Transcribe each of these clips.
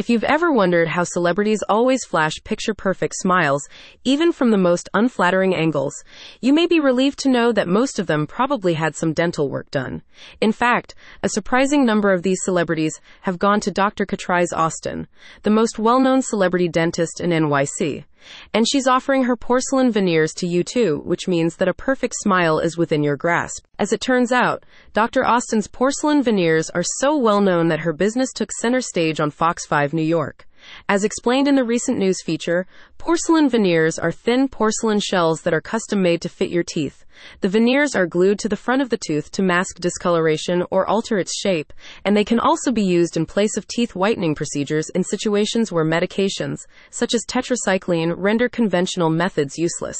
If you've ever wondered how celebrities always flash picture perfect smiles, even from the most unflattering angles, you may be relieved to know that most of them probably had some dental work done. In fact, a surprising number of these celebrities have gone to Dr. Catrise Austin, the most well known celebrity dentist in NYC. And she's offering her porcelain veneers to you too, which means that a perfect smile is within your grasp. As it turns out, Dr. Austin's porcelain veneers are so well known that her business took center stage on Fox 5 New York. As explained in the recent news feature, porcelain veneers are thin porcelain shells that are custom made to fit your teeth. The veneers are glued to the front of the tooth to mask discoloration or alter its shape, and they can also be used in place of teeth whitening procedures in situations where medications, such as tetracycline, render conventional methods useless.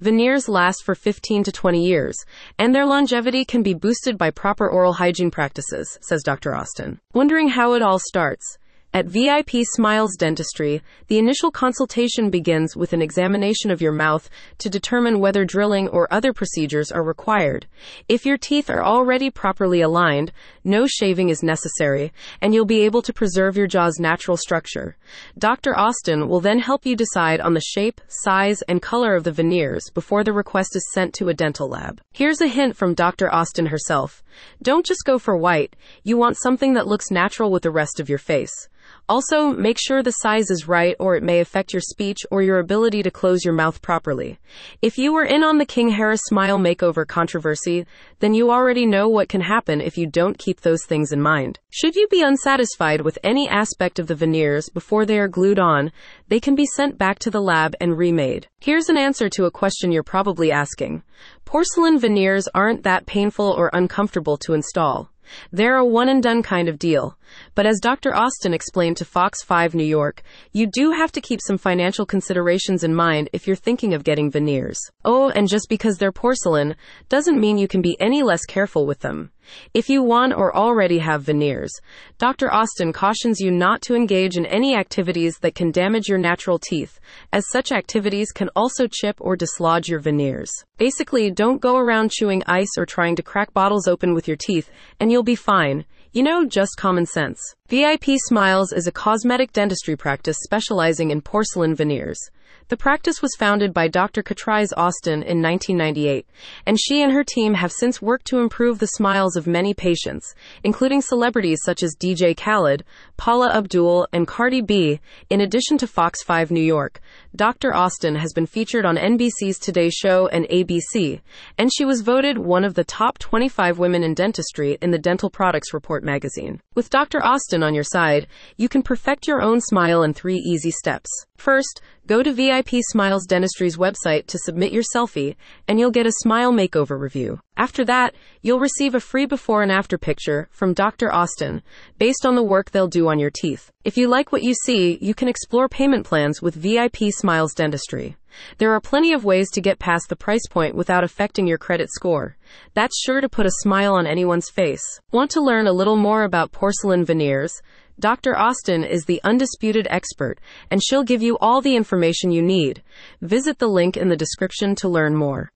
Veneers last for 15 to 20 years, and their longevity can be boosted by proper oral hygiene practices, says Dr. Austin. Wondering how it all starts? At VIP Smiles Dentistry, the initial consultation begins with an examination of your mouth to determine whether drilling or other procedures are required. If your teeth are already properly aligned, no shaving is necessary, and you'll be able to preserve your jaw's natural structure. Dr. Austin will then help you decide on the shape, size, and color of the veneers before the request is sent to a dental lab. Here's a hint from Dr. Austin herself. Don't just go for white. You want something that looks natural with the rest of your face. Also, make sure the size is right or it may affect your speech or your ability to close your mouth properly. If you were in on the King Harris smile makeover controversy, then you already know what can happen if you don't keep those things in mind. Should you be unsatisfied with any aspect of the veneers before they are glued on, they can be sent back to the lab and remade. Here's an answer to a question you're probably asking. Porcelain veneers aren't that painful or uncomfortable to install. They're a one and done kind of deal. But as Dr. Austin explained to Fox 5 New York, you do have to keep some financial considerations in mind if you're thinking of getting veneers. Oh, and just because they're porcelain doesn't mean you can be any less careful with them. If you want or already have veneers, Dr. Austin cautions you not to engage in any activities that can damage your natural teeth, as such activities can also chip or dislodge your veneers. Basically, don't go around chewing ice or trying to crack bottles open with your teeth, and you'll be fine. You know, just common sense. VIP Smiles is a cosmetic dentistry practice specializing in porcelain veneers. The practice was founded by Dr. Catrise Austin in 1998, and she and her team have since worked to improve the smiles of many patients, including celebrities such as DJ Khaled, Paula Abdul, and Cardi B. In addition to Fox 5 New York, Dr. Austin has been featured on NBC's Today Show and ABC, and she was voted one of the top 25 women in dentistry in the Dental Products Report magazine. With Dr. Austin on your side, you can perfect your own smile in three easy steps. First, go to VIP Smiles Dentistry's website to submit your selfie, and you'll get a smile makeover review. After that, you'll receive a free before and after picture from Dr. Austin based on the work they'll do on your teeth. If you like what you see, you can explore payment plans with VIP Smiles Dentistry. There are plenty of ways to get past the price point without affecting your credit score. That's sure to put a smile on anyone's face. Want to learn a little more about porcelain veneers? Dr. Austin is the undisputed expert, and she'll give you all the information you need. Visit the link in the description to learn more.